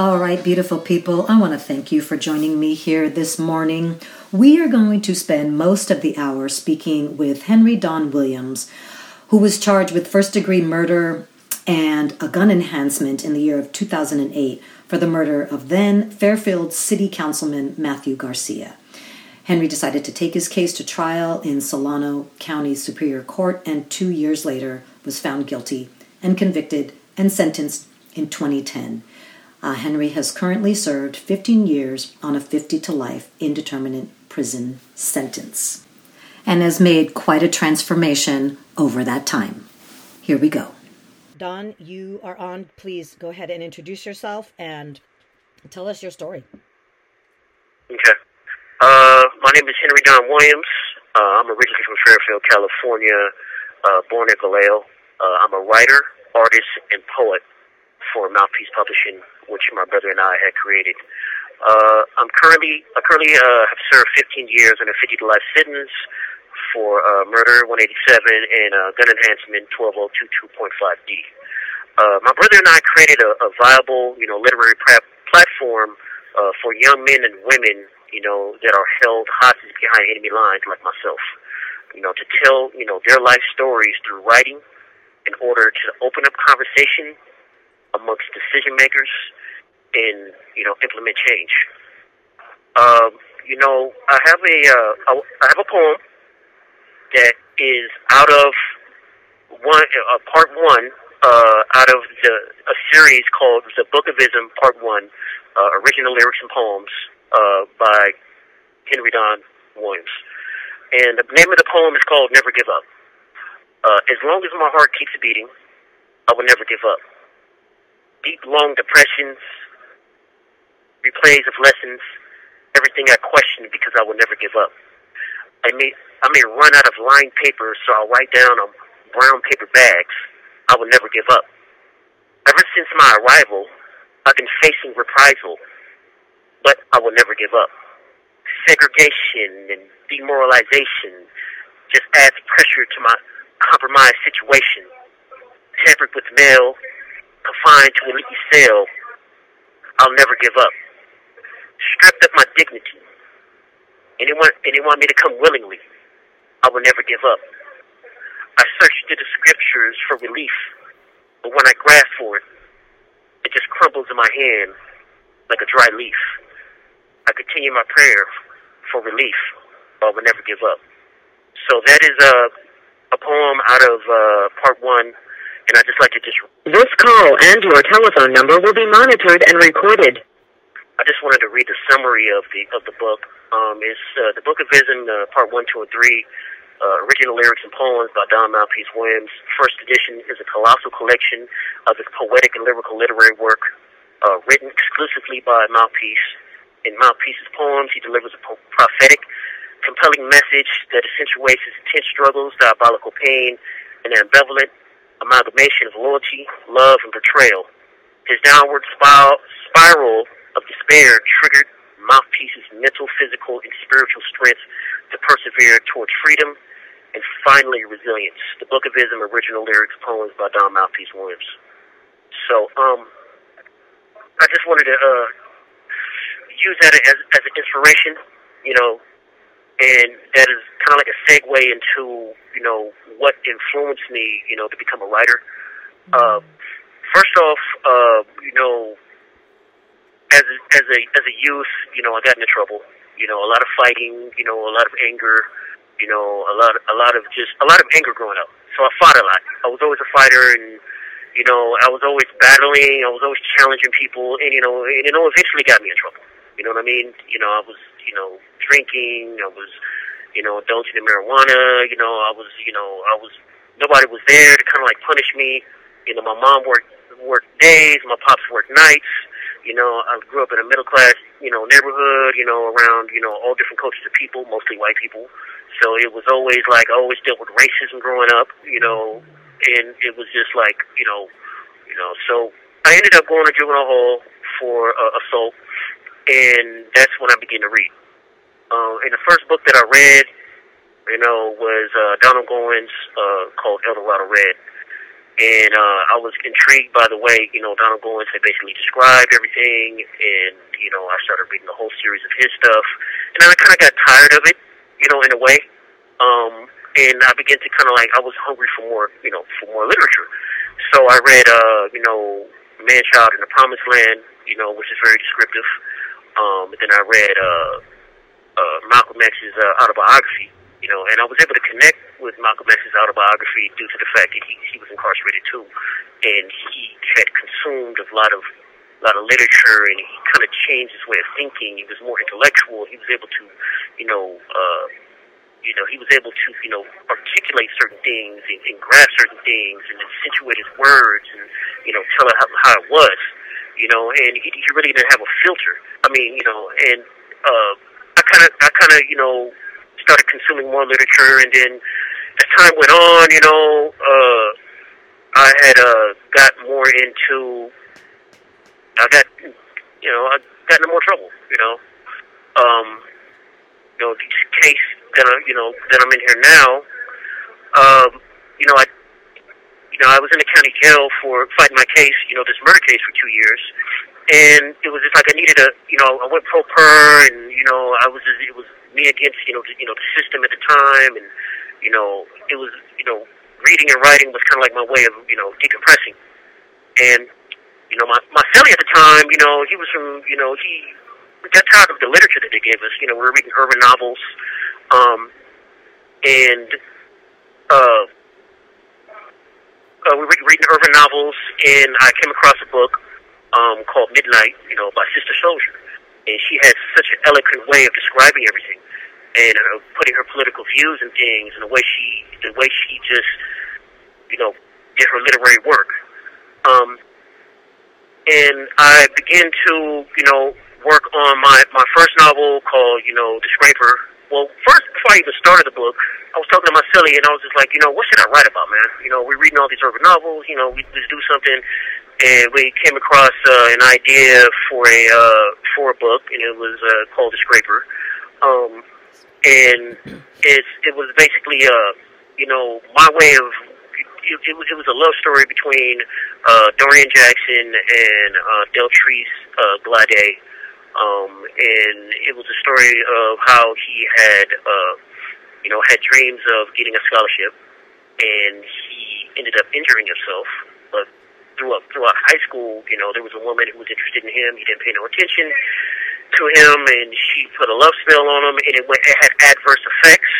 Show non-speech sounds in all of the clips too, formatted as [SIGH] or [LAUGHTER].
All right, beautiful people, I want to thank you for joining me here this morning. We are going to spend most of the hour speaking with Henry Don Williams, who was charged with first degree murder and a gun enhancement in the year of 2008 for the murder of then Fairfield City Councilman Matthew Garcia. Henry decided to take his case to trial in Solano County Superior Court and two years later was found guilty and convicted and sentenced in 2010. Uh, Henry has currently served 15 years on a 50 to life indeterminate prison sentence and has made quite a transformation over that time. Here we go. Don, you are on. Please go ahead and introduce yourself and tell us your story. Okay. Uh, my name is Henry Don Williams. Uh, I'm originally from Fairfield, California, uh, born in Vallejo. Uh, I'm a writer, artist, and poet for Mouthpiece Publishing, which my brother and I had created. Uh, I'm currently, I currently uh, have served 15 years in a 50 to life sentence for uh, murder 187 and uh, gun enhancement 12022.5D. Uh, my brother and I created a, a viable, you know, literary platform uh, for young men and women, you know, that are held hostage behind enemy lines, like myself. You know, to tell, you know, their life stories through writing, in order to open up conversation amongst decision makers and you know implement change. Um, you know, I have a uh, I have a poem that is out of one uh, part one uh, out of the a series called the Book of Ism Part One, uh, original lyrics and poems uh, by Henry Don Williams. And the name of the poem is called Never Give Up. Uh, as long as my heart keeps beating, I will never give up. Deep, long depressions, replays of lessons, everything I question because I will never give up. I may, I may run out of lined paper, so I'll write down on brown paper bags. I will never give up. Ever since my arrival, I've been facing reprisal, but I will never give up. Segregation and demoralization just adds pressure to my compromised situation. Tampered with mail, confined to a leaky cell. I'll never give up. Stripped of my dignity. Anyone, anyone me to come willingly. I will never give up. I searched through the scriptures for relief, but when I grasp for it, it just crumbles in my hand like a dry leaf. I continue my prayer for relief, but I will never give up. So that is a a poem out of uh, part one, and I just like to just. This call and your telephone number will be monitored and recorded. I just wanted to read the summary of the of the book. Um, it's uh, the Book of Vision, uh, part one, two, and three. Uh, original lyrics and poems by Don Mouthpiece Williams. First edition is a colossal collection of his poetic and lyrical literary work, uh, written exclusively by Mouthpiece. In Mouthpiece's poems, he delivers a po- prophetic compelling message that accentuates his intense struggles, diabolical pain, and an ambivalent amalgamation of loyalty, love, and betrayal. His downward spiral, of despair triggered Mouthpiece's mental, physical, and spiritual strength to persevere towards freedom and finally resilience. The Book of Ism, original lyrics, poems by Don Mouthpiece Williams. So, um, I just wanted to uh, use that as, as an inspiration, you know, and that is kind of like a segue into you know what influenced me you know to become a writer. Uh, first off, uh, you know, as a, as a as a youth, you know, I got into trouble. You know, a lot of fighting. You know, a lot of anger. You know, a lot a lot of just a lot of anger growing up. So I fought a lot. I was always a fighter, and you know, I was always battling. I was always challenging people, and you know, and you know, eventually got me in trouble. You know what I mean? You know, I was, you know, drinking. I was, you know, indulging in marijuana. You know, I was, you know, I was. Nobody was there to kind of like punish me. You know, my mom worked worked days. My pops worked nights. You know, I grew up in a middle class, you know, neighborhood. You know, around you know all different cultures of people, mostly white people. So it was always like I always dealt with racism growing up. You know, and it was just like you know, you know. So I ended up going to juvenile hall for uh, assault and that's when I began to read. Uh, and the first book that I read, you know, was uh, Donald Goines uh, called Eldorado Red. And uh, I was intrigued by the way, you know, Donald Goines had basically described everything, and you know, I started reading the whole series of his stuff, and then I kind of got tired of it, you know, in a way. Um, and I began to kind of like I was hungry for more, you know, for more literature. So I read, uh, you know, Manchild in the Promised Land, you know, which is very descriptive. Um, then I read uh, uh, Malcolm X's uh, autobiography, you know, and I was able to connect with Malcolm X's autobiography due to the fact that he, he was incarcerated too, and he had consumed a lot of a lot of literature, and he kind of changed his way of thinking. He was more intellectual. He was able to, you know, uh, you know, he was able to, you know, articulate certain things and, and grasp certain things and accentuate his words and, you know, tell it how, how it was you know, and he, he really didn't have a filter. I mean, you know, and uh, kind of, I kind of, you know, started consuming more literature, and then as time went on, you know, uh, I had uh, got more into, I got, you know, I got into more trouble, you know, um, you know, these case that I, you know, that I'm in here now, um, you know, I, you know, I was in the county jail for fighting my case, you know, this murder case for two years, and it was just like I needed a, you know, I went pro per, and you know, I was, just, it was me against, you know, the, you know, the system at the time, and you know, it was, you know, reading and writing was kind of like my way of, you know, decompressing, and you know, my my cellie at the time, you know, he was from, you know, he got tired of the literature that they gave us. You know, we were reading urban novels, um, and uh, uh, we were reading urban novels, and I came across a book um, called Midnight, you know, by Sister Souljah, and she had such an eloquent way of describing everything and uh, putting her political views and things, and the way she, the way she just, you know, did her literary work. Um, and I began to, you know, work on my my first novel called, you know, The Scraper. Well, first before I even started the book, I was talking to my silly, and I was just like, you know, what should I write about, man? You know, we're reading all these urban novels. You know, we just do something, and we came across uh, an idea for a uh, for a book, and it was uh, called The Scraper. Um, and it it was basically, uh, you know, my way of it, it, was, it was a love story between uh, Dorian Jackson and uh, Deltrice uh, Glade. Um, and it was a story of how he had, uh, you know, had dreams of getting a scholarship, and he ended up injuring himself. But throughout throughout high school, you know, there was a woman who was interested in him. He didn't pay no attention to him, and she put a love spell on him, and it went. It had adverse effects,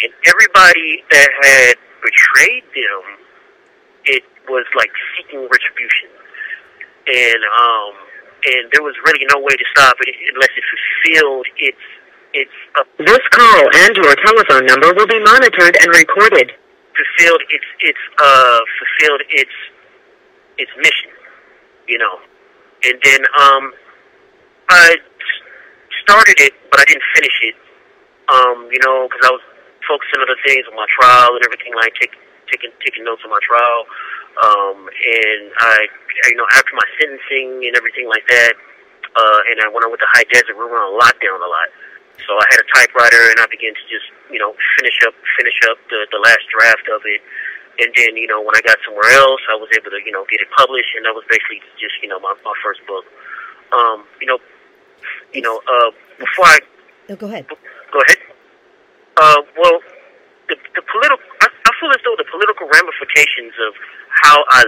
and everybody that had betrayed them, it was like seeking retribution, and um, and there was really no way to stop it unless it fulfilled its its. Uh, this call and your telephone number will be monitored and recorded. Fulfilled its its uh fulfilled its its mission, you know, and then um, I started it, but I didn't finish it. Um, you know, because I was focusing on other things on my trial and everything, like taking taking taking notes on my trial. Um, and I, you know, after my sentencing and everything like that, uh, and I, when I went to High Desert, we were on lockdown a lot. So I had a typewriter, and I began to just, you know, finish up finish up the the last draft of it. And then, you know, when I got somewhere else, I was able to, you know, get it published, and that was basically just, you know, my my first book. Um, you know, you know, uh, before I oh, go ahead. Go ahead. Uh, well, the, the political, I, I feel as though the political ramifications of how I,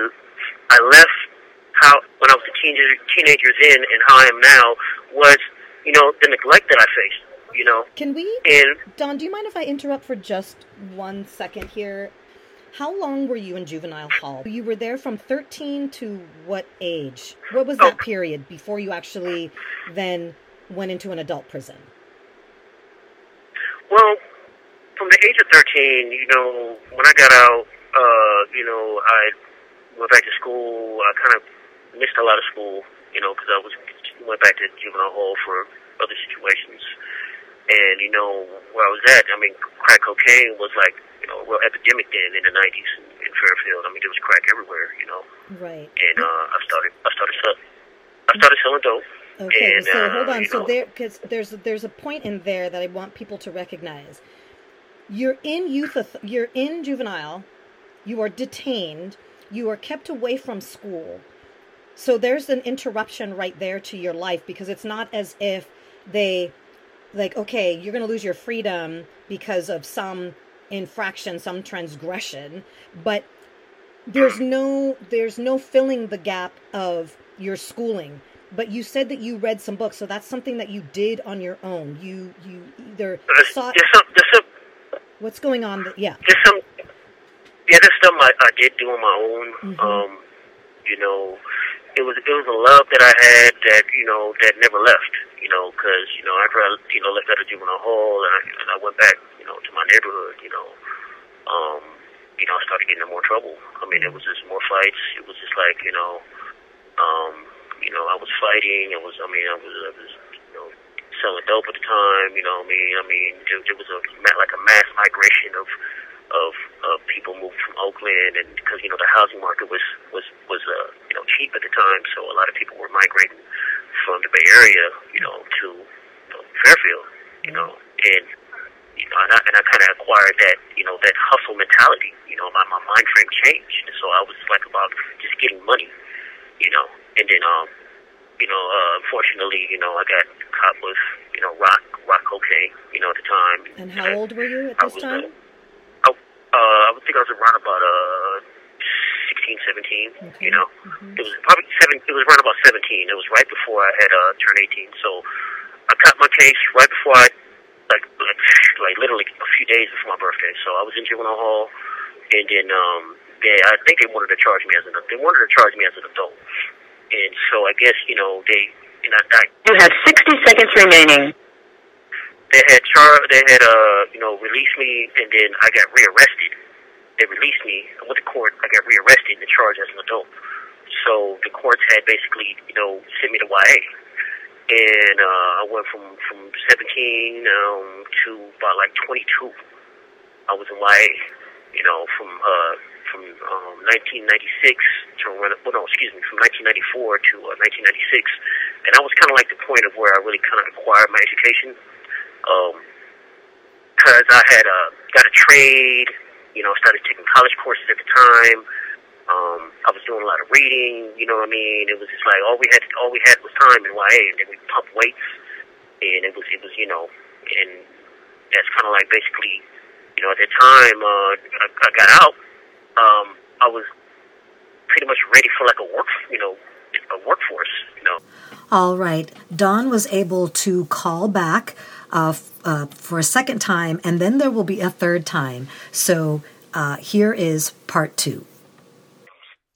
I left, how when I was a teenager, teenagers in, and how I am now was, you know, the neglect that I faced. You know. Can we? And Don, do you mind if I interrupt for just one second here? How long were you in juvenile hall? You were there from 13 to what age? What was that Oh. period before you actually then went into an adult prison? Well, from the age of 13, you know, when I got out, uh, you know, I went back to school. I kind of missed a lot of school, you know, because I was went back to juvenile hall for other situations. And, you know, where I was at, I mean, crack cocaine was like, you know, real epidemic then in the 90s in, Fairfield. I mean, there was crack everywhere, you know. Right. And uh, I started, I started, sell- I started selling dope. Okay, And, so uh, hold on. So know- there, because there's there's a point in there that I want people to recognize. You're in youth. You're in juvenile. You are detained. You are kept away from school. So there's an interruption right there to your life because it's not as if they, like, okay, you're going to lose your freedom because of some infraction, some transgression, but there's no there's no filling the gap of your schooling but you said that you read some books so that's something that you did on your own you you either There's, sought there's some, there's some, what's going on that, yeah there's some, yeah, there's some I, I did do on my own. Mhm. Um, you know, it was it was a love that I had that you know that never left. You know, because you know after I you know left out of juvenile hall and I, and I went back you know to my neighborhood. You know, um, you know I started getting in more trouble. I mean, it was just more fights. It was just like you know, um, you know I was fighting. It was I mean I was I was you know selling dope at the time. You know what I mean I mean there, there was a like a mass migration of of of people moved from Oakland, and because you know the housing market was was was uh, you know cheap at the time, so a lot of people were migrating from the Bay Area, you know, to you know, Fairfield, you know, and you know, and I, and I kind of acquired that, you know, that hustle mentality. You know, my, my mind frame changed, and so I was like about just getting money, you know. And then, um, you know, uh, unfortunately, you know, I got caught with, you know, rock rock cocaine, you know, at the time. And how old were you at I this was, time? Uh, I, uh, I would think I was around about uh, 16, 17. Okay. You know, Mhm. it was probably seven. It was around about 17. It was right before I had uh, turned 18. So I caught my case right before I, like, like, like literally a few days before my birthday. So I was in juvenile hall, and then um, they, I think they wanted to charge me as an. They wanted to charge me as an adult, and so I guess you know they. And I, I, You have 60 seconds remaining. They had char they had uh you know released me and then I got rearrested. They released me. I went to court. I got rearrested and charged as an adult. So the courts had basically you know sent me to YA, and uh, I went from from 17 um, to about like 22. I was in YA, you know, from uh from um, 1996 to well no excuse me from 1994 to uh, 1996, and that was kind of like the point of where I really kind of acquired my education because I had uh, got a trade, you know, started taking college courses at the time. Um, I was doing a lot of reading, you know what I mean. It was just like all we had, all we had was time in YA, and then we pump weights, and it was, it was, you know, and that's kind of like basically, you know, at that time uh, I, I got out, um, I was pretty much ready for like a work, you know, a workforce, you know. All right. Don was able to call back uh, f- uh, for a second time, and then there will be a third time. So uh, here is part two.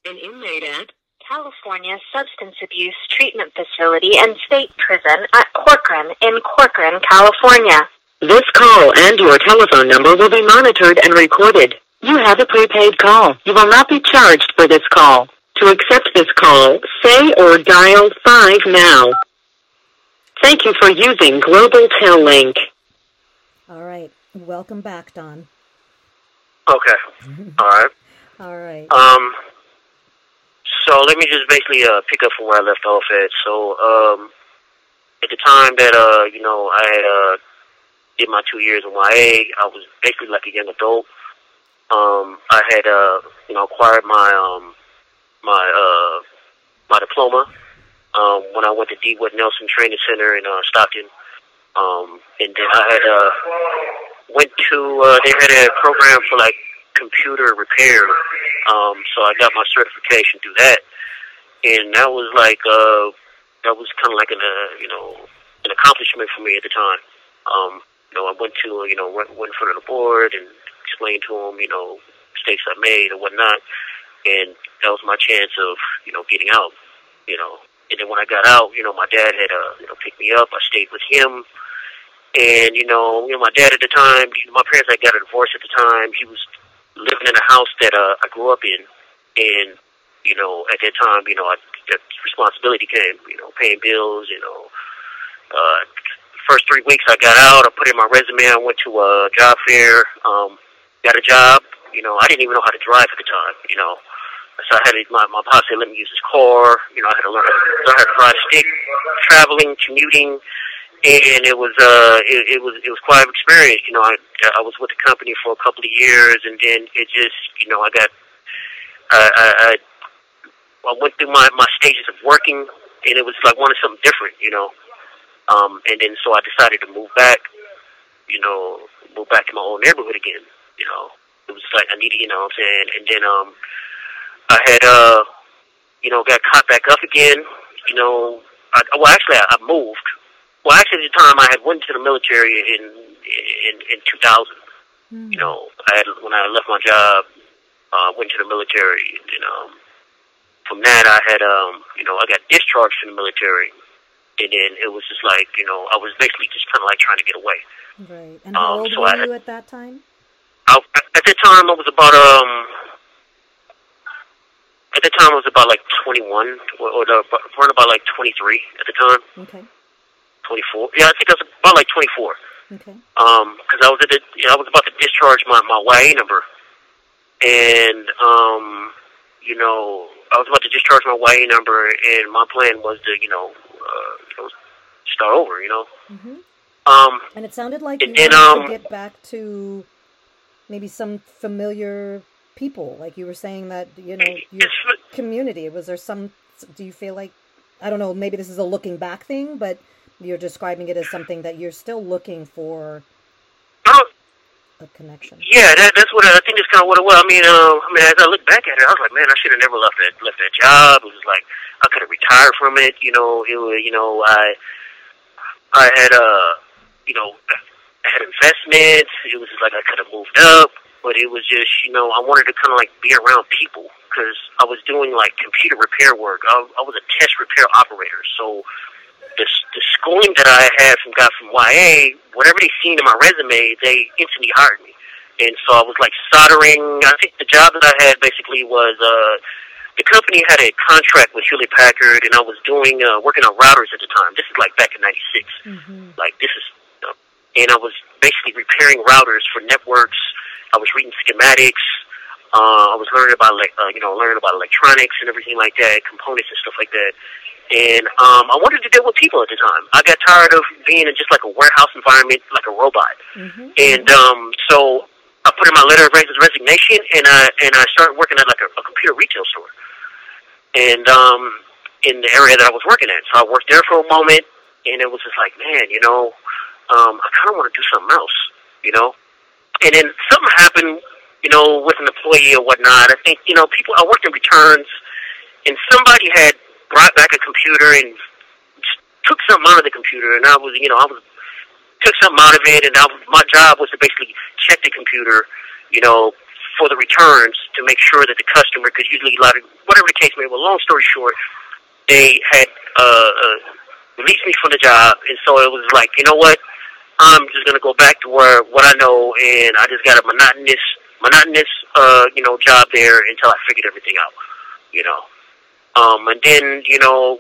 An inmate at California Substance Abuse Treatment Facility and State Prison at Corcoran in Corcoran, California. This call and your telephone number will be monitored and recorded. You have a prepaid call. You will not be charged for this call. To accept this call, say or dial 5 now. Thank you for using Global Tel Link. All right. Welcome back, Don. Okay. All right. All right. Um, so let me just basically uh, pick up from where I left off at. So um, at the time that uh, you know I had uh, did my two years in YA, I was basically like a young adult. Um, I had uh, you know acquired my um, my uh, my diploma um, when I went to DeWitt Nelson Training Center in uh, Stockton, um, and then I had uh, went to uh, they had a program for like computer repair. Um, so I got my certification through that, and that was like uh, that was kind of like an uh, you know an accomplishment for me at the time. Um, you know, I went to you know went, went in front of the board and explained to them you know mistakes I made or whatnot, and that was my chance of you know getting out. You know, and then when I got out, you know, my dad had uh, you know picked me up. I stayed with him. And you know, you know, my dad at the time, my parents had got a divorce at the time. He was living in a house that uh, I grew up in, and you know, at that time, you know, I, that responsibility came. You know, paying bills. You know, uh, first three weeks I got out, I put in my resume. I went to a job fair, um, got a job. You know, I didn't even know how to drive at the time. You know, so I had my my boss said let me use his car. You know, I had to learn, learn how to drive stick, traveling, commuting and it was uh it, it was it was quite an experience. You know, I I was with the company for a couple of years, and then it just you know I got I I, I went through my my stages of working, and it was like wanting something different. You know, um, and then so I decided to move back. You know, move back to my old neighborhood again. You know, it was like I needed. You know what I'm saying, and then um I had uh you know got caught back up again. You know, I, well actually I, I moved. Well, actually, at the time I had went to the military in in in 2000. You know, I had when I left my job, uh, went to the military, and then, um, from that I had um, you know, I got discharged from the military, and then it was just like you know, I was basically just kind of like trying to get away. Right. And how Um, old so were I you at that time? I, at that time, I was about um. At the time, I was about like 21, or, or the, around about like 23 at the time, Okay. 24. Yeah, I think I was about like 24. Okay. um because I was at the, you know, I was about to discharge my my YA number, and um you know I was about to discharge my YA number, and my plan was to you know uh, you know start over, you know, Mhm. Um, And it sounded like you And then, wanted um, to get back to maybe some familiar people. Like you were saying that, you know, your community. Was there some, do you feel like, I don't know, maybe this is a looking back thing, but you're describing it as something that you're still looking for uh, a connection? yeah, that, that's what I, I think. That's kind of what it was. I mean, uh, I mean, as I look back at it, I was like, man, I should have never left that left that job. It was like I could have retired from it. You know, it was, you know, I I had uh, you know, I had investments. It was just like I could have moved up, but it was just, you know, I wanted to kind of like be around people because I was doing like computer repair work. I, I was a test repair operator, so the the schooling that I had from got from YA, whatever they seen in my resume, they instantly hired me. And so I was like soldering. I think the job that I had basically was uh, the company had a contract with Hewlett Packard, and I was doing uh, working on routers at the time. This is like back in '96. Mm-hmm. Like this is, and I was basically repairing routers for networks. I was reading schematics. Uh, I was learning about like uh, you know learning about electronics and everything like that, components and stuff like that. And um, I wanted to deal with people at the time. I got tired of being in just like a warehouse environment, like a robot. Mm-hmm. And um, so I put in my letter of resignation, and I and I started working at like a, a computer retail store, and um, in the area that I was working at. So I worked there for a moment, and it was just like, man, you know, um, I kind of want to do something else, you know. And then something happened, you know, with an employee or whatnot. I think, you know, people. I worked in returns, and somebody had brought back a computer and took something out of the computer, and I was, you know, I was took something out of it, and I, my job was to basically check the computer, you know, for the returns to make sure that the customer, because usually a lot of whatever the case may be. Well, long story short, they had uh, uh, released me from the job, and so it was like, you know what? I'm just gonna go back to where what I know, and I just got a monotonous, monotonous, uh, you know, job there until I figured everything out, you know. Um, and then, you know,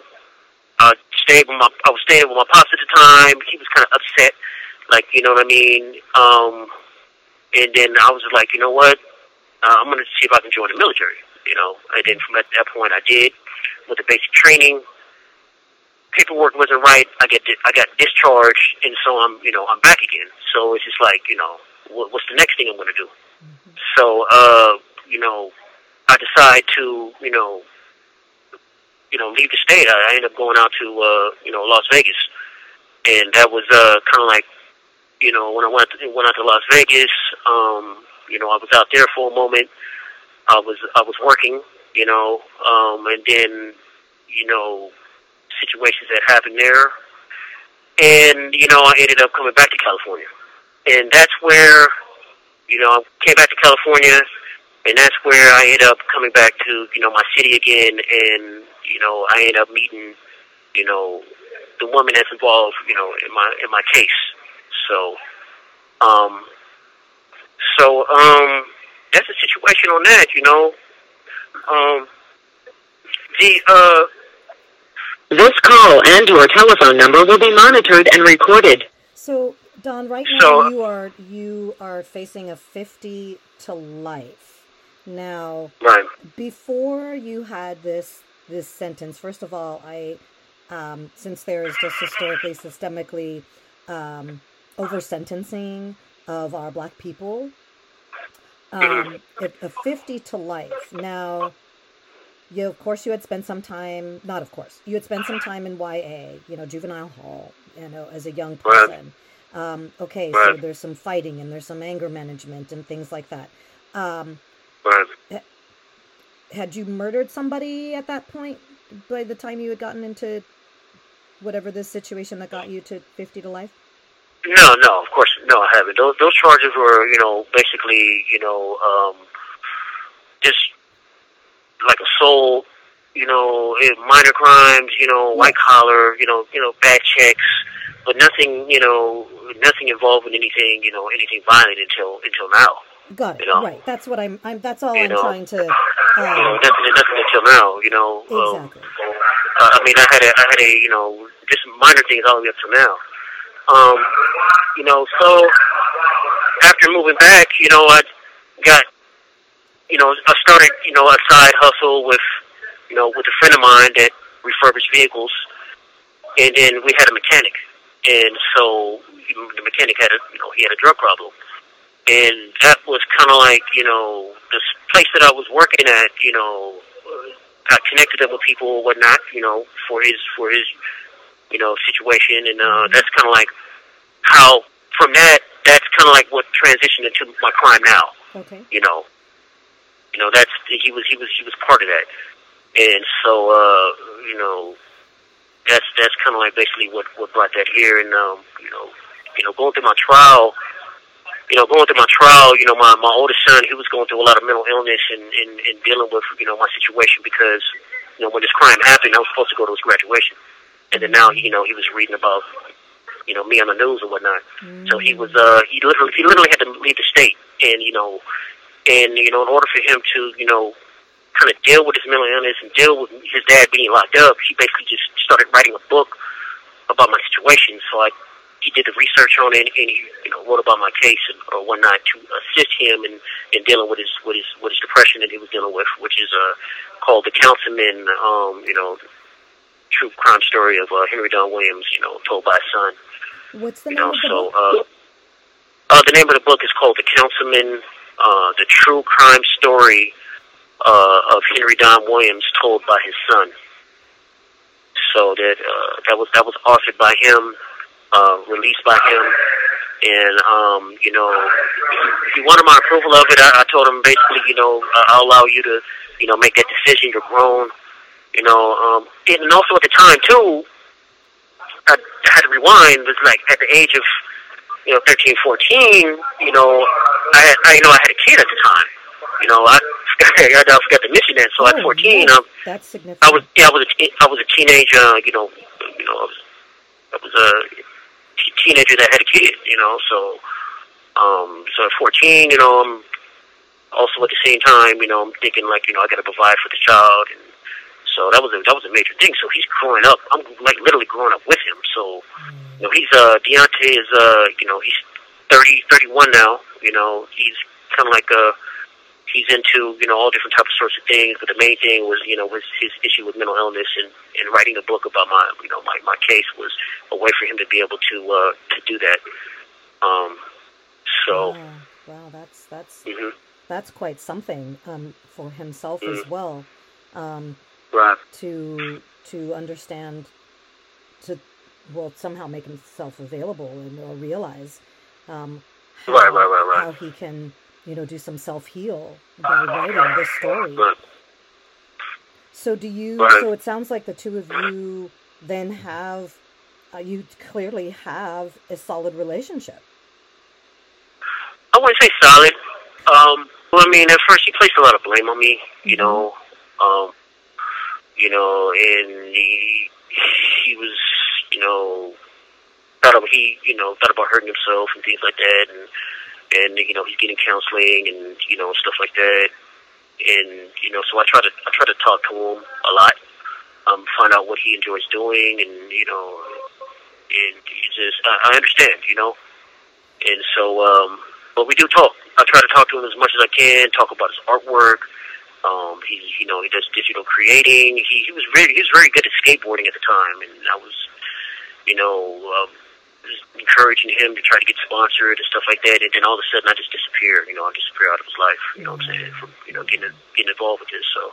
I stayed with my, I was staying with my pops at the time. He was kind of upset, like, you know what I mean. Um, and then I was like, you know what? Uh, I'm gonna see if I can join the military, you know. And then from at that point, I did with the basic training. Paperwork wasn't right. I get di- I got discharged, and so I'm you know I'm back again. So it's just like you know what, what's the next thing I'm gonna do? So uh, you know I decide to you know you know leave the state. I, I end up going out to uh, you know Las Vegas, and that was uh, kind of like you know when I went went out to Las Vegas. Um, you know I was out there for a moment. I was I was working, you know, um, and then you know situations that happened there, and you know I ended up coming back to California, and that's where you know I came back to California, and that's where I ended up coming back to you know my city again, and you know I ended up meeting you know the woman that's involved you know in my in my case, so um so um that's the situation on that, you know. Um, the uh, this call and your telephone number will be monitored and recorded. So, Don, right now So- you are you are facing a fifty to life. Now, Right. before you had this this sentence, first of all, I um, since there is just historically, systemically um, over sentencing of our black people, um, a, a fifty to life. Now, you of course you had spent some time. Not of course you had spent some time in YA, you know, juvenile hall, you know, as a young person. Um, okay, so there's some fighting and there's some anger management and things like that. Um, had you murdered somebody at that point by the time you had gotten into whatever this situation that got you to 50 to life No, no, of course, no, I haven't. Those those charges were, you know, basically, you know, um, just like assault, you know, eh, minor crimes, you know, white collar, you know, you know, bad checks, but nothing, you know, nothing involving anything, you know, anything violent until until now. got it You know. right that's what i'm, I'm that's all You i'm know. trying to [LAUGHS] You know, um, nothing, nothing until now. You know. Um, exactly uh, I mean, I had a, I had a, you know, just minor things all the way up to now. Um, you know, so after moving back, you know, I got, you know, I started, you know, a side hustle with, you know, with a friend of mine that refurbished vehicles, and then we had a mechanic, and so, the mechanic had a you know he had a drug problem, and that was kind of like you know this place that I was working at. You know, uh, I connected him with people or whatnot. You know, for his for his you know situation, and uh, that's kind of like how from that that's kind of like what transitioned into my crime now. Okay. You know, you know that's he was he was he was part of that, and so uh, you know that's that's kind of like basically what what brought that here, and um, you know you know going through my trial. You know, going through my trial, you know, my my oldest son, he was going through a lot of mental illness and, and, and dealing with, you know, my situation because, you know, when this crime happened, I was supposed to go to his graduation, and then now, you know, he was reading about you know, me on the news and whatnot. Mm. So he was, uh, he literally, he literally had to leave the state, and you know, and you know, in order for him to, you know, kind of deal with his mental illness and deal with his dad being locked up, he basically just started writing a book about my situation. So I, he did the research on it, and he, you know, wrote about my case and or whatnot to assist him in, in dealing with his with his with his depression that he was dealing with, which is uh called the Councilman, um, you know, true crime story of uh, Henry Don Williams, you know, told by his son. What's the You name know, of the so book? uh, uh, the name of the book is called The Councilman, uh, the true crime story uh, of Henry Don Williams, told by his son. So that uh, that was that was authored by him, uh, released by him, and um, you know, if he wanted my approval of it, I, I told him basically, you know, I'll allow you to, you know, make that decision. You're grown, you know, um, and also at the time too, I had to rewind. Was like at the age of you know 13, 14, you know, I had I, you know I had a kid at the time. You know, I [LAUGHS] I forgot to mention that. So at Oh, 14, um, That's significant. I was yeah I was a I was a teenager. You know, you know I was I was a t- teenager that had a kid. You know, so um so at 14, you know, I'm also at the same time, you know, I'm thinking like you know I got to provide for the child and. So that was a that was a major thing. So he's growing up. I'm like literally growing up with him. So you know, he's uh Deontay is uh you know he's thirty thirty one now. You know, he's kind of like uh he's into you know all different types of sorts of things. But the main thing was you know was his issue with mental illness and and writing a book about my you know my my case was a way for him to be able to uh to do that. Um, so. Wow, wow, that's that's hmm that's quite something um, for himself as Mm. well. Um, Right. to to understand to well somehow make himself available and or realize um, how, Right, right, right, right. how he can you know do some self heal by writing this story. So do you? So it sounds like the two of you then have uh, you clearly have a solid relationship. I wouldn't say solid. Um, well, I mean, at first he placed a lot of blame on me, you know. Um, you know, and he he was, you know, thought of he, you know, thought about hurting himself and things like that, and and you know he's getting counseling and you know stuff like that, and you know, so I try to I try to talk to him a lot, um, find out what he enjoys doing, and you know, and he just I, I understand, you know, and so um, but we do talk. I try to talk to him as much as I can, talk about his artwork. Um, he, you know, he does digital creating. He, he was really, he was very good at skateboarding at the time, and I was, you know, um, encouraging him to try to get sponsored and stuff like that. And then all of a sudden, I just disappear. You know, I disappear out of his life. You know what I'm saying? From you know, getting getting involved with this. So,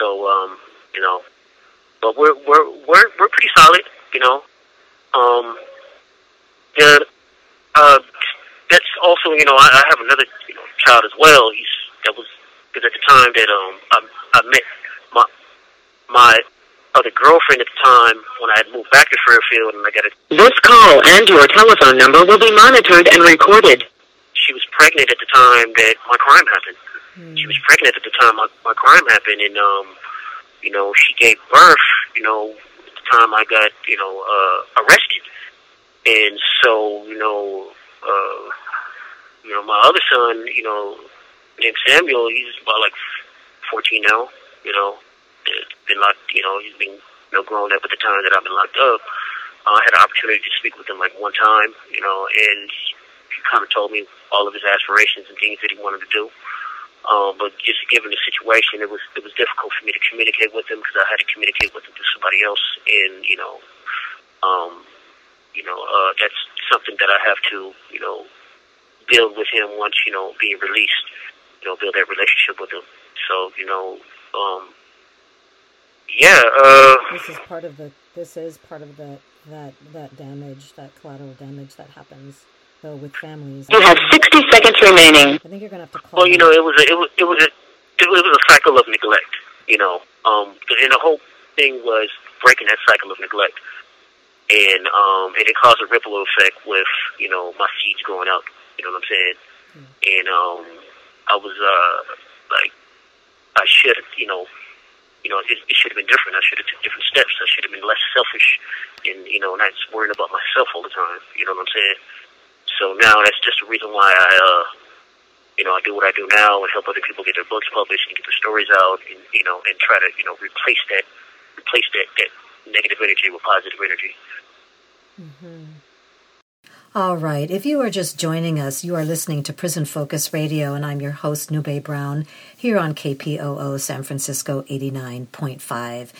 so um, you know, but we're we're we're we're pretty solid. You know, um, the uh, that's also you know I, I have another you know child as well. He's that was because at the time that um I, I met my my other girlfriend at the time when I had moved back to Fairfield and I got a This call and your telephone number will be monitored and recorded. she was pregnant at the time that my crime happened. She was pregnant at the time my, my crime happened, and um, you know, she gave birth. You know, at the time I got you know uh, arrested, and so you know, uh, you know, my other son, you know, named Samuel, he's about like fourteen now. You know, been locked. You know, he's been you know grown up at the time that I've been locked up. Uh, I had an opportunity to speak with him like one time, you know, and he kind of told me all of his aspirations and things that he wanted to do. Um, but just given the situation, it was it was difficult for me to communicate with him because I had to communicate with him through somebody else, and you know, um, you know, uh, that's something that I have to, you know, build with him once, you know, being released. You know, build that relationship with them. So, you know, um, yeah. Uh, this is part of the. This is part of the that that damage, that collateral damage that happens though with families. You have 60 seconds remaining. I think you're gonna have to call. Well, you know, it was a, it was it was a, it was a cycle of neglect. You know, um, and the whole thing was breaking that cycle of neglect, and um, and it caused a ripple effect with you know my seeds growing up. You know what I'm saying? Mm. And um, I was uh like, I should you know you know, it, it should have been different. I should have took different steps. I should have been less selfish, and you know, not worrying about myself all the time. You know what I'm saying? So now that's just the reason why I, uh, you know, I do what I do now and help other people get their books published and get their stories out, and you know, and try to you know replace that, replace that that negative energy with positive energy. All right. If you are just joining us, you are listening to Prison Focus Radio, and I'm your host, Nube Brown, here on KPOO San Francisco 89.5.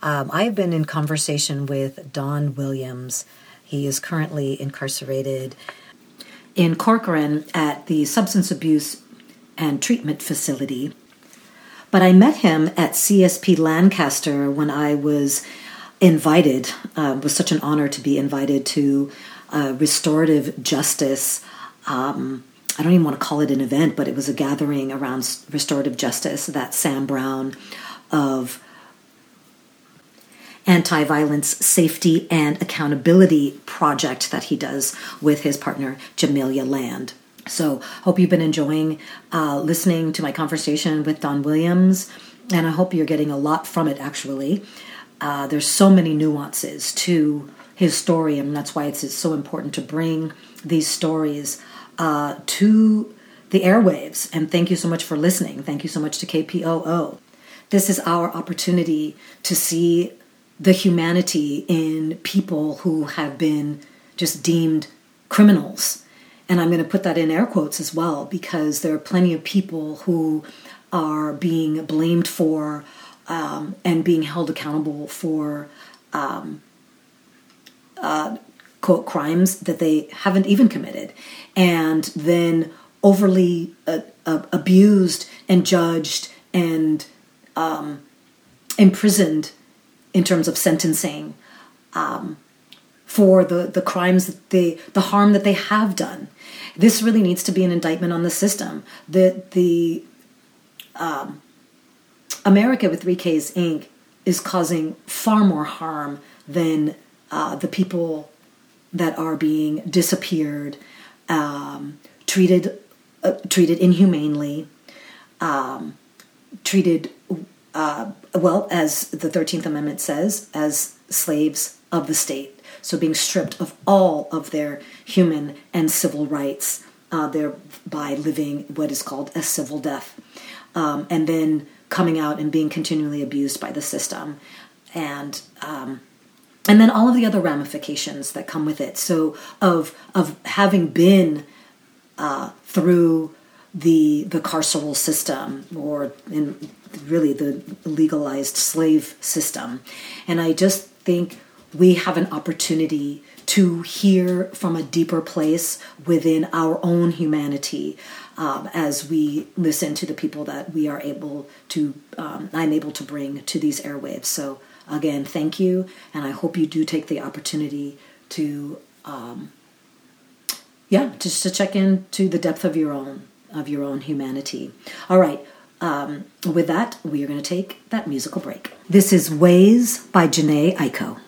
Um, I've been in conversation with Don Williams. He is currently incarcerated in Corcoran at the Substance Abuse and Treatment Facility. But I met him at CSP Lancaster when I was invited. Uh, it was such an honor to be invited to uh, restorative justice. Um, I don't even want to call it an event, but it was a gathering around restorative justice that Sam Brown of Anti Violence Safety and Accountability project that he does with his partner, Jamelia Land. So, hope you've been enjoying uh, listening to my conversation with Don Williams, and I hope you're getting a lot from it actually. Uh, there's so many nuances to his story, and that's why it's, it's so important to bring these stories uh, to the airwaves. And thank you so much for listening. Thank you so much to KPOO. This is our opportunity to see the humanity in people who have been just deemed criminals. And I'm going to put that in air quotes as well because there are plenty of people who are being blamed for um, and being held accountable for um, uh, quote crimes that they haven't even committed, and then overly uh, uh, abused and judged and um, imprisoned in terms of sentencing um, for the, the crimes that they the harm that they have done. This really needs to be an indictment on the system. The the um, America with three Ks Inc. is causing far more harm than uh, the people that are being disappeared, um, treated uh, treated inhumanely, um, treated uh, well as the Thirteenth Amendment says as slaves of the state. So being stripped of all of their human and civil rights, uh, thereby living what is called a civil death, um, and then coming out and being continually abused by the system, and um, and then all of the other ramifications that come with it. So of of having been uh, through the the carceral system or in really the legalized slave system, and I just think we have an opportunity to hear from a deeper place within our own humanity um, as we listen to the people that we are able to um, i'm able to bring to these airwaves so again thank you and i hope you do take the opportunity to um, yeah just to check into the depth of your own of your own humanity all right um, with that we are going to take that musical break this is ways by Jhené Aiko.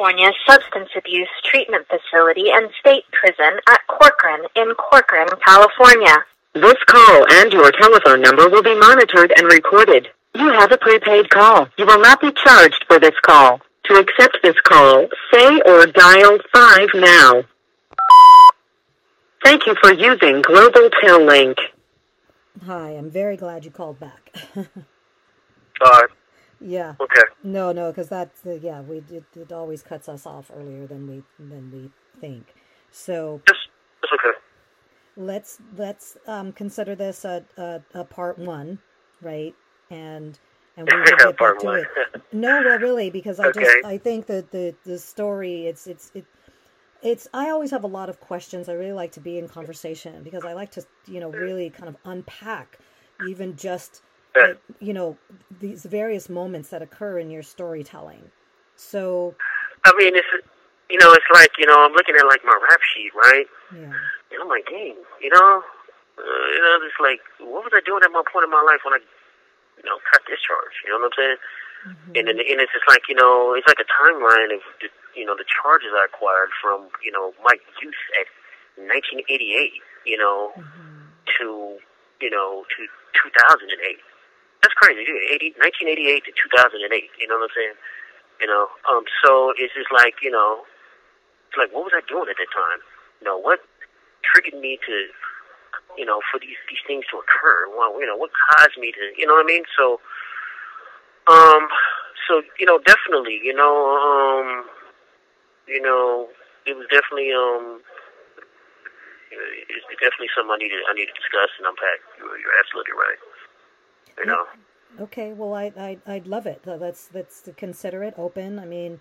California Substance Abuse Treatment Facility and State Prison at Corcoran in Corcoran, California. This call and your telephone number will be monitored and recorded. You have a prepaid call. You will not be charged for this call. To accept this call, say or dial 5 now. Thank you for using Global Tel Link. Hi, I'm very glad you called back. [LAUGHS] Alright, yeah. okay. No, no, because that's uh, yeah, we it, it always cuts us off earlier than we than we think. So Just, it's okay. let's let's um, consider this a, a a part one, right? And and we [LAUGHS] will get back to one. it. No, well, really, because I just I think that the the story it's it's it. It's. I always have a lot of questions. I really like to be in conversation because I like to, you know, really kind of unpack, even just, Yeah. you know, these various moments that occur in your storytelling. So, I mean, it's, you know, it's like, you know, I'm looking at like my rap sheet, right? yeah, And I'm like, dang, you know, uh, you know, just like, what was I doing at my point in my life when I, you know, cut this charge? You know what I'm saying? And then, and it's just like, you know, it's like a timeline of, the, you know, the charges I acquired from, you know, my youth at 1988, you know, to, you know, to 2008. That's crazy, dude. 80, 1988 to 2008. You know what I'm saying? You know, um, so it's just like, you know, it's like, what was I doing at that time? You know, what triggered me to, you know, for these these things to occur? Well, you know, what caused me to, you know what I mean? So, um, so you know, definitely, you know, um, you know, it was definitely, um, it's definitely something I need to I need to discuss and unpack. You're, you're absolutely right. You know. Okay, well, I, I, I'd love it. Let's, let's consider it open. I mean,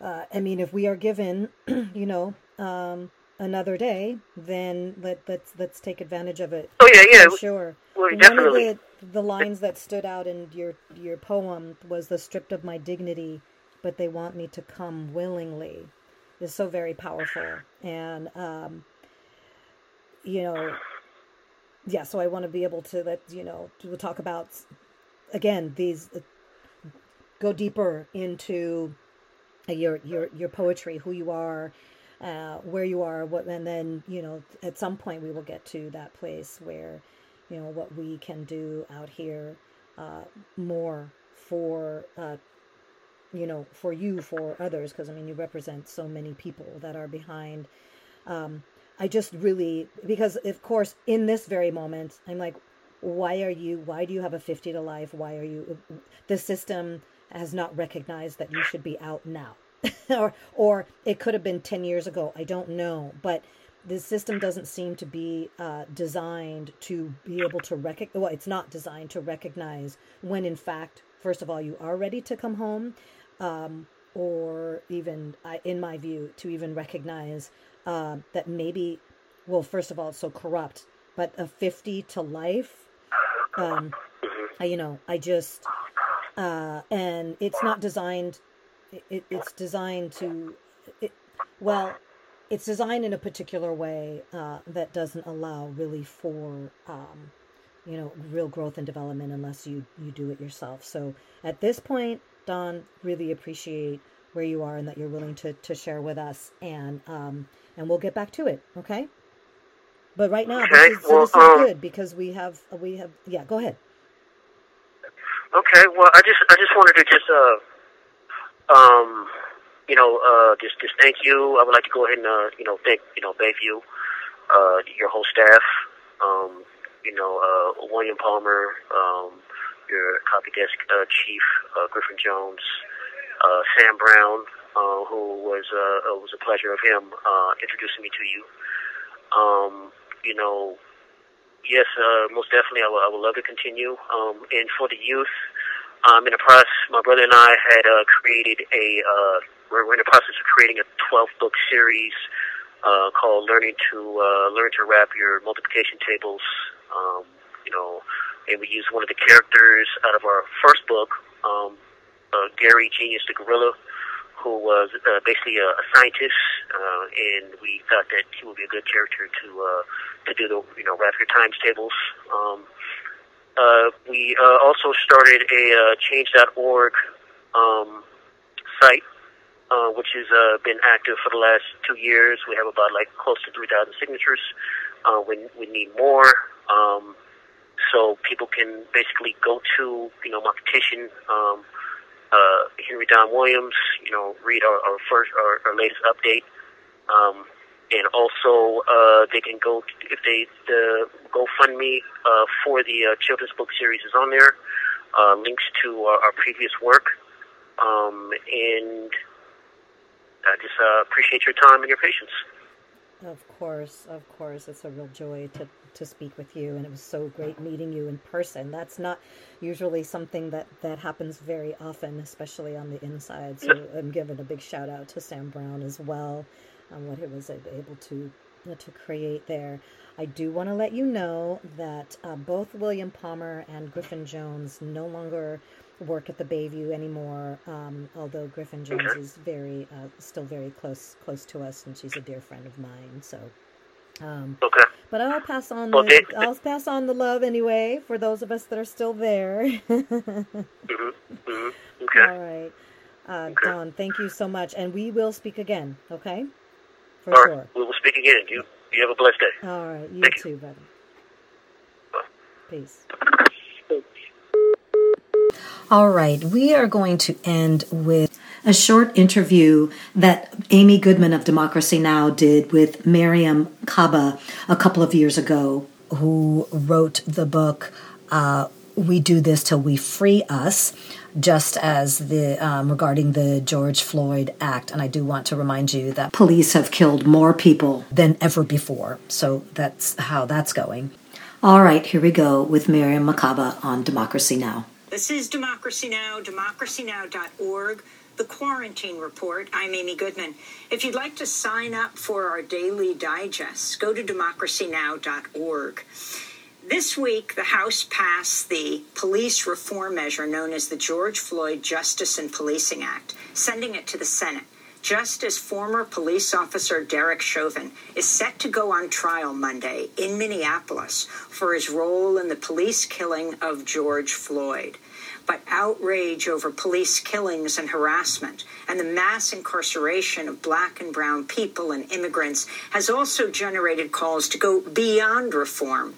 uh, I mean, if we are given, [CLEARS THROAT] you know, um, another day, then let, let's, let's take advantage of it. Oh yeah, yeah. For sure. Well, One definitely. of the, the lines that stood out in your, your poem was the stripped of my dignity, but they want me to come willingly is so very powerful. And, um, you know, yeah, so I want to be able to let, you know, to talk about, again, these, uh, go deeper into your, your, your poetry, who you are, uh, where you are, what, and then, you know, at some point we will get to that place where, you know, what we can do out here, uh, more for, uh, you know, for you, for others, because I mean, you represent so many people that are behind. Um, I just really, because of course, in this very moment, I'm like, why are you, why do you have a 50 to life? Why are you, the system has not recognized that you should be out now. [LAUGHS] or or it could have been 10 years ago. I don't know, but the system doesn't seem to be uh, designed to be able to recognize. Well, it's not designed to recognize when, in fact, first of all, you are ready to come home, um, or even, in my view, to even recognize uh, that maybe, well, first of all, it's so corrupt, but a 50 to life, um, I, you know, I just, uh, and it's not designed, it, it's designed to, it, well, it's designed in a particular way uh, that doesn't allow really for um, you know real growth and development unless you you do it yourself. So at this point don really appreciate where you are and that you're willing to to share with us. And um and we'll get back to it okay but right now Okay, this is, well, this is um, good because we have we have yeah go ahead Okay, well, I just I just wanted to just uh um you know uh just just thank you. I would like to go ahead and uh you know thank you know Bayview, uh your whole staff, um you know uh William Palmer, um your copy desk uh, chief uh, Griffin Jones, uh Sam Brown, uh who was uh it was a pleasure of him uh introducing me to you. Um you know Yes, uh, most definitely. I would, would love to continue. Um, and for the youth, um, in the process, my brother and I had uh, created a. Uh, we're, we're in the process of creating a 12 book series uh, called "Learning to uh, Learn to Wrap Your Multiplication Tables." Um, you know, and we use one of the characters out of our first book, um, uh, Gary Genius the Gorilla, who was uh, basically a, a scientist, uh, and we thought that he would be a good character to uh, to do the you know your times tables. Um, uh, we uh, also started a uh, Change.org um, site, uh, which has uh, been active for the last two years. We have about like close to 3,000 signatures. Uh, we, we need more. Um, so people can basically go to, you know, my petition, um, uh, Henry Don Williams, you know, read our, our first, our, our latest update. Um, and also, uh, they can go, if they, the GoFundMe, uh, for the, uh, children's book series is on there. Uh, links to our, our previous work. Um, and I just, uh, appreciate your time and your patience. Of course, of course. It's a real joy to, to speak with you, and it was so great meeting you in person. That's not usually something that, that happens very often, especially on the inside. So I'm giving a big shout out to Sam Brown as well on what he was able to to create there. I do want to let you know that uh, both William Palmer and Griffin Jones no longer work at the Bayview anymore. Um, although Griffin Jones is very uh, still very close close to us, and she's a dear friend of mine. So, um, Okay. but I'll pass on Well, the they- I'll pass on the love anyway for those of us that are still there. [LAUGHS] hmm hmm Okay. All right, uh, Don. Thank you so much, and we will speak again. Okay, for All right. sure. We will speak again. You, you have a blessed day. All right, you Thank you. too, brother. Peace. All right, we are going to end with a short interview that Amy Goodman of Democracy Now! did with Mariame Kaba a couple of years ago, who wrote the book uh, We Do This Till We Free Us, just as the um, regarding the George Floyd Act. And I do want to remind you that police have killed more people than ever before. So that's how that's going. All right, here we go with Mariame Kaba on Democracy Now! This is Democracy Now!, democracynow.org, the Quarantine Report. I'm Amy Goodman. If you'd like to sign up for our daily digests, go to democracynow.org. This week, the House passed the police reform measure known as the George Floyd Justice and Policing Act, sending it to the Senate. Just as former police officer Derek Chauvin is set to go on trial Monday in Minneapolis for his role in the police killing of George Floyd. But outrage over police killings and harassment and the mass incarceration of black and brown people and immigrants has also generated calls to go beyond reform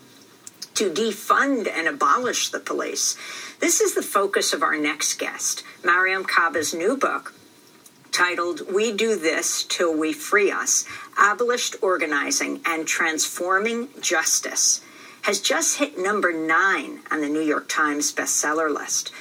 to defund and abolish the police. This is the focus of our next guest, Mariame Kaba's new book, titled We Do This Till We Free Us Abolished Organizing and Transforming Justice, has just hit number nine on the New York Times bestseller list.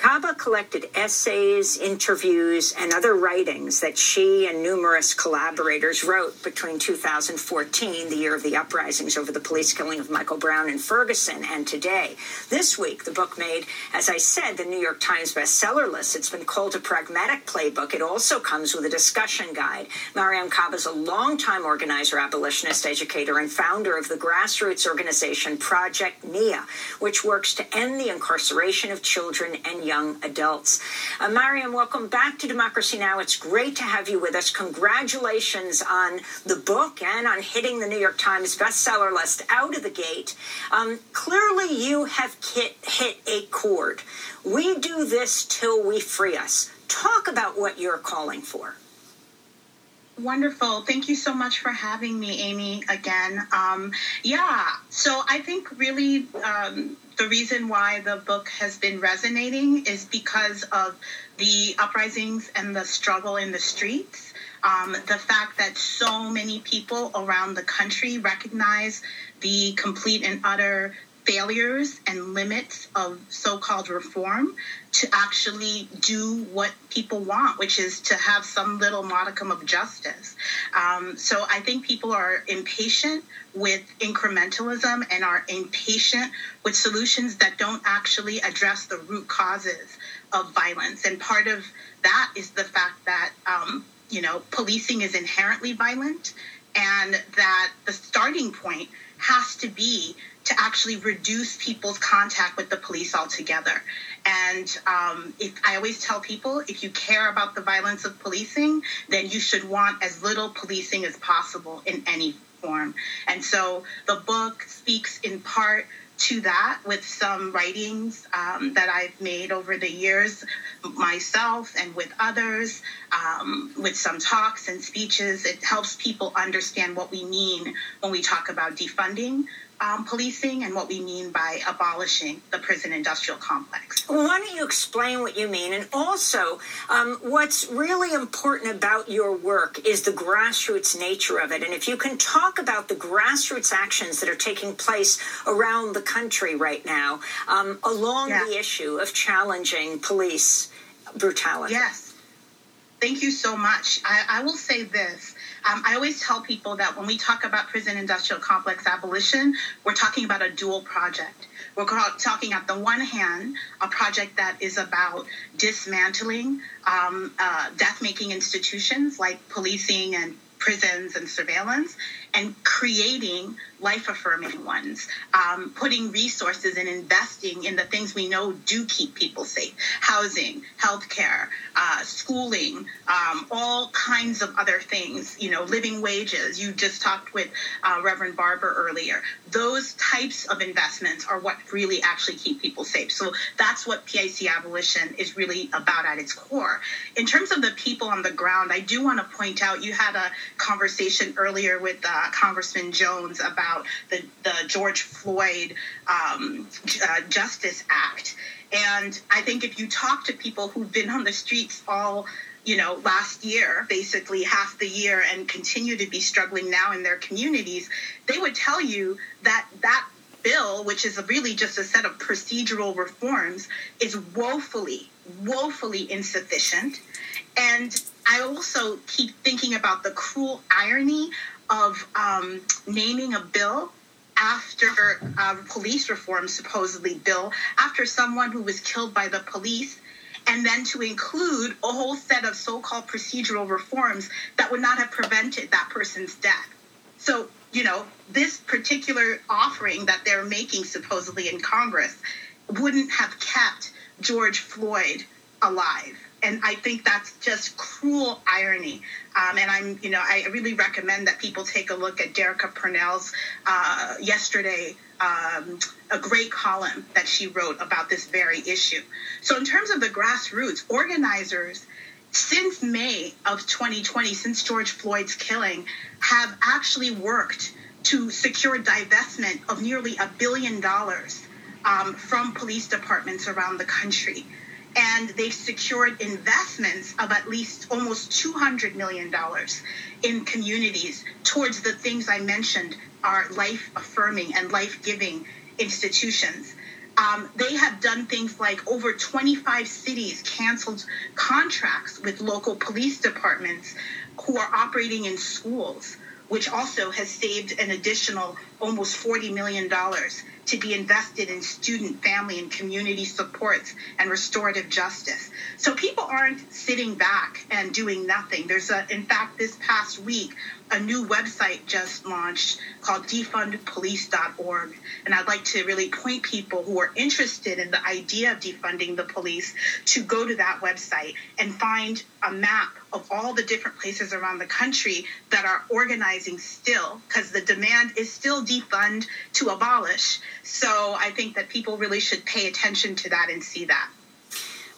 Kaba collected essays, interviews, and other writings that she and numerous collaborators wrote between 2014, the year of the uprisings over the police killing of Michael Brown in Ferguson, and today. This week, the book made, as I said, the New York Times bestseller list. It's been called a pragmatic playbook. It also comes with a discussion guide. Mariame Kaba is a longtime organizer, abolitionist, educator, and founder of the grassroots organization Project NIA, which works to end the incarceration of children and young adults. Uh, Mariame, welcome back to Democracy Now! It's great to have you with us. Congratulations on the book and on hitting the New York Times bestseller list out of the gate. Um, clearly, you have hit, hit a chord. We do this till we free us. Talk about what you're calling for. Wonderful. Thank you so much for having me, Amy, again. Um, yeah, so I think really um, the reason why the book has been resonating is because of the uprisings and the struggle in the streets. Um, the fact that so many people around the country recognize the complete and utter failures and limits of so called reform to actually do what people want, which is to have some little modicum of justice. Um, so I think people are impatient with incrementalism and are impatient with solutions that don't actually address the root causes of violence. And part of that is the fact that, um, you know, policing is inherently violent and that the starting point has to be to actually reduce people's contact with the police altogether. And um, if I always tell people, if you care about the violence of policing, then you should want as little policing as possible in any form. And so the book speaks in part to that with some writings um, that I've made over the years myself and with others, um, with some talks and speeches. It helps people understand what we mean when we talk about defunding, um, policing and what we mean by abolishing the prison industrial complex. Well, why don't you explain what you mean? And also, um, what's really important about your work is the grassroots nature of it. And if you can talk about the grassroots actions that are taking place around the country right now um, along yeah. the issue of challenging police brutality. Yes. Thank you so much. I, I will say this um, I always tell people that when we talk about prison industrial complex abolition, we're talking about a dual project. We're talking, at the one hand, a project that is about dismantling um, uh, death making institutions like policing and prisons and surveillance and creating life affirming ones, um, putting resources and investing in the things we know do keep people safe housing, healthcare, uh, schooling, um, all kinds of other things, you know, living wages. You just talked with uh, Reverend Barber earlier. Those types of investments are what really actually keep people safe. So that's what PIC abolition is really about at its core. In terms of the people on the ground, I do want to point out you had a conversation earlier with uh, Congressman Jones about about the, the George Floyd um, uh, Justice Act. And I think if you talk to people who've been on the streets all you know, last year, basically half the year, and continue to be struggling now in their communities, they would tell you that that bill, which is really just a set of procedural reforms, is woefully, woefully insufficient. And I also keep thinking about the cruel irony of um, naming a bill after uh, police reform, supposedly bill, after someone who was killed by the police, and then to include a whole set of so-called procedural reforms that would not have prevented that person's death. So, you know, this particular offering that they're making supposedly in Congress wouldn't have kept George Floyd alive and I think that's just cruel irony. Um, and I'm, you know, I really recommend that people take a look at Derecka Purnell's uh, yesterday um, a great column that she wrote about this very issue. So, in terms of the grassroots, organizers since May of 2020, since George Floyd's killing, have actually worked to secure divestment of nearly a billion dollars um, from police departments around the country and they've secured investments of at least almost $200 million in communities towards the things I mentioned are life affirming and life giving institutions. Um, they have done things like over 25 cities canceled contracts with local police departments who are operating in schools, which also has saved an additional almost $40 million to be invested in student, family, and community supports and restorative justice. So people aren't sitting back and doing nothing. There's a, in fact, this past week, a new website just launched called defundpolice.org. And I'd like to really point people who are interested in the idea of defunding the police to go to that website and find a map of all the different places around the country that are organizing still, because the demand is still defund to abolish. So I think that people really should pay attention to that and see that.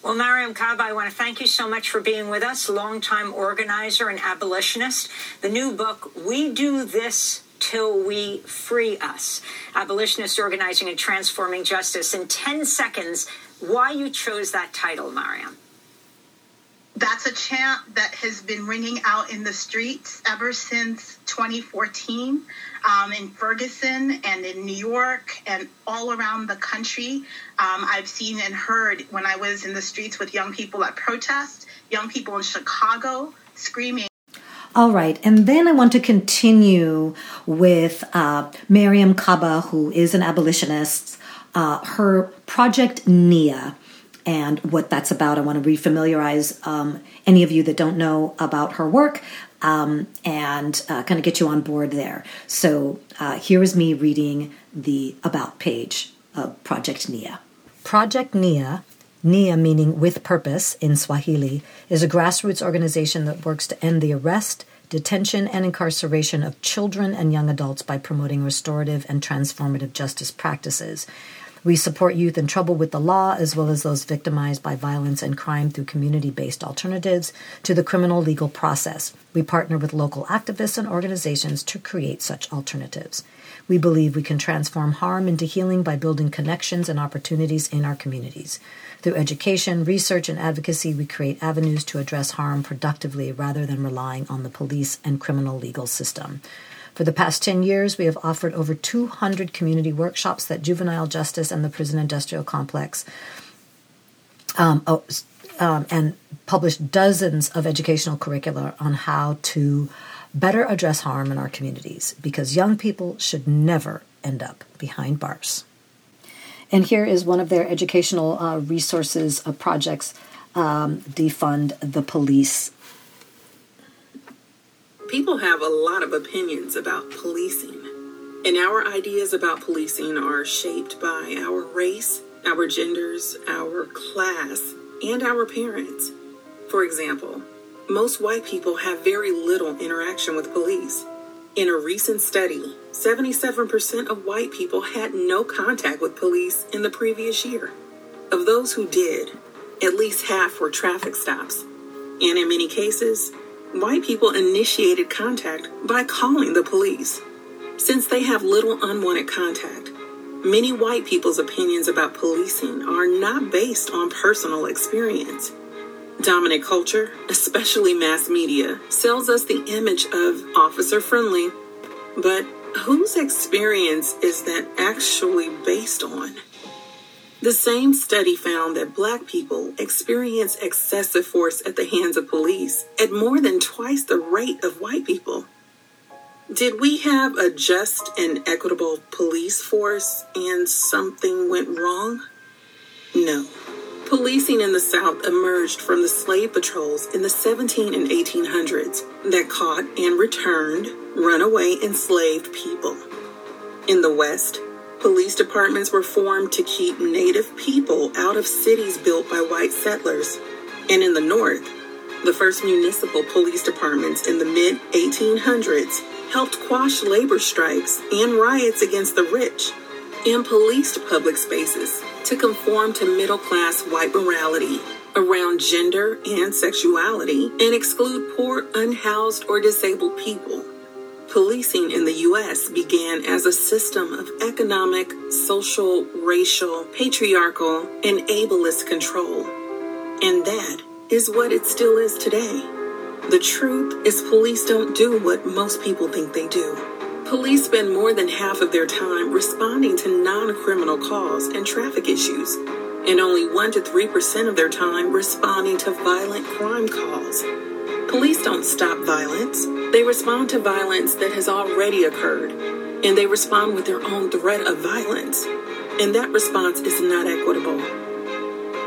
Well, Mariame Kaba, I want to thank you so much for being with us, longtime organizer and abolitionist. The new book, We Do This Till We Free Us Abolitionist Organizing and Transforming Justice. In 10 seconds, why you chose that title, Mariame. That's a chant that has been ringing out in the streets ever since 2014 um, in Ferguson and in New York and all around the country. Um, I've seen and heard when I was in the streets with young people at protest, young people in Chicago screaming. All right, and then I want to continue with uh, Mariame Kaba, who is an abolitionist. Uh, her project Nia and what that's about. I want to refamiliarize um, any of you that don't know about her work um, and uh, kind of get you on board there. So uh, here is me reading the About page of Project NIA. Project NIA, NIA meaning with purpose in Swahili, is a grassroots organization that works to end the arrest, detention, and incarceration of children and young adults by promoting restorative and transformative justice practices. We support youth in trouble with the law, as well as those victimized by violence and crime through community based alternatives to the criminal legal process. We partner with local activists and organizations to create such alternatives. We believe we can transform harm into healing by building connections and opportunities in our communities. Through education, research, and advocacy, we create avenues to address harm productively rather than relying on the police and criminal legal system. For the past 10 years, we have offered over 200 community workshops that juvenile justice and the prison industrial complex um, oh, um, and published dozens of educational curricula on how to better address harm in our communities because young people should never end up behind bars. And here is one of their educational uh, resources of projects um, defund the police People have a lot of opinions about policing, and our ideas about policing are shaped by our race, our genders, our class, and our parents. For example, most white people have very little interaction with police. In a recent study, 77% of white people had no contact with police in the previous year. Of those who did, at least half were traffic stops. And in many cases, white people initiated contact by calling the police. Since they have little unwanted contact, many white people's opinions about policing are not based on personal experience. Dominant culture, especially mass media, sells us the image of officer friendly, but whose experience is that actually based on? The same study found that black people experience excessive force at the hands of police at more than twice the rate of white people. Did we have a just and equitable police force and something went wrong? No. Policing in the South emerged from the slave patrols in the 17 and 1800s that caught and returned runaway enslaved people. In the West, Police departments were formed to keep Native people out of cities built by white settlers. And in the North, the first municipal police departments in the mid 1800s helped quash labor strikes and riots against the rich and policed public spaces to conform to middle class white morality around gender and sexuality and exclude poor, unhoused, or disabled people. Policing in the U.S. began as a system of economic, social, racial, patriarchal, and ableist control. And that is what it still is today. The truth is, police don't do what most people think they do. Police spend more than half of their time responding to non criminal calls and traffic issues, and only 1 to 3% of their time responding to violent crime calls. Police don't stop violence, they respond to violence that has already occurred, and they respond with their own threat of violence. And that response is not equitable.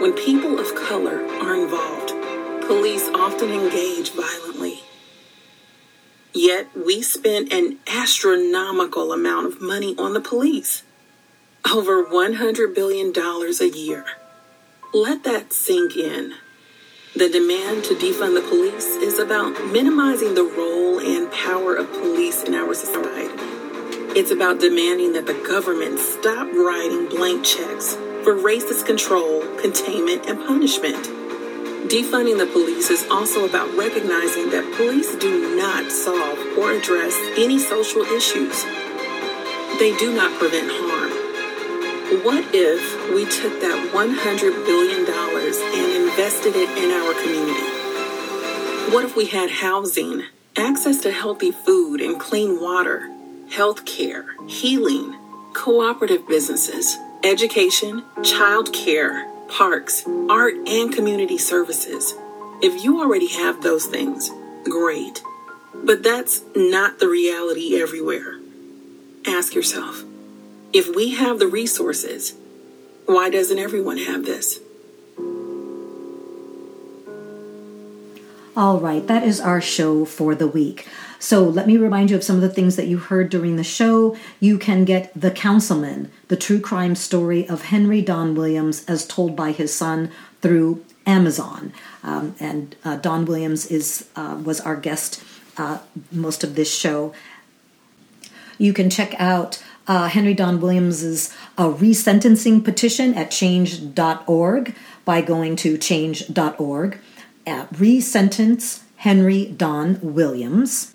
When people of color are involved, police often engage violently. Yet we spend an astronomical amount of money on the police over $100 billion a year. Let that sink in. The demand to defund the police is about minimizing the role and power of police in our society. It's about demanding that the government stop writing blank checks for racist control, containment, and punishment. Defunding the police is also about recognizing that police do not solve or address any social issues. They do not prevent harm. What if we took that $100 billion and invested it in our community? What if we had housing, access to healthy food and clean water, health care, healing, cooperative businesses, education, child care, parks, art, and community services. If you already have those things, great. But that's not the reality everywhere. Ask yourself if we have the resources, why doesn't everyone have this? All right, that is our show for the week. So let me remind you of some of the things that you heard during the show. You can get The Councilman, the true crime story of Henry Don Williams as told by his son through Amazon. Um, and uh, Don Williams is uh, was our guest uh, most of this show. You can check out uh, Henry Don Williams's uh, resentencing petition at change.org by going to change.org at resentence Henry Don Williams.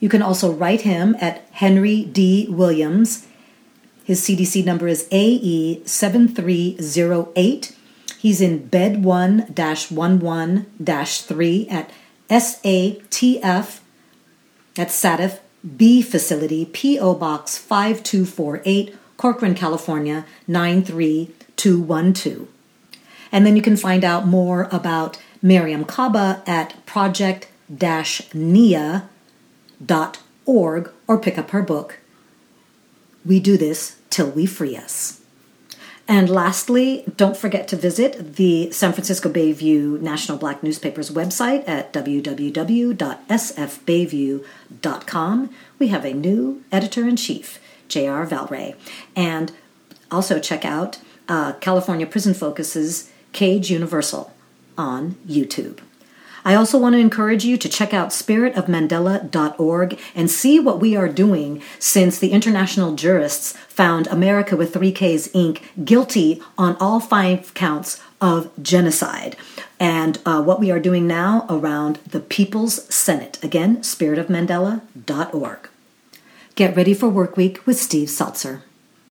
You can also write him at Henry D. Williams. His CDC number is AE7308. He's in bed 1 11 3 at SATF, that's SATF B facility, P.O. Box 5248, Corcoran, California 93212. And then you can find out more about Mariame Kaba at project-nia.org or pick up her book, We Do This Till We Free Us. And lastly, don't forget to visit the San Francisco Bayview National Black Newspaper's website at www.sfbayview.com. We have a new editor in chief, J.R. Valrey. And also check out uh, California Prison Focus's Cage Universal on YouTube. I also want to encourage you to check out spiritofmandela.org and see what we are doing since the international jurists found America with 3Ks Inc. guilty on all five counts of genocide. And uh, what we are doing now around the People's Senate. Again, spiritofmandela.org. Get ready for work week with Steve Zeltzer.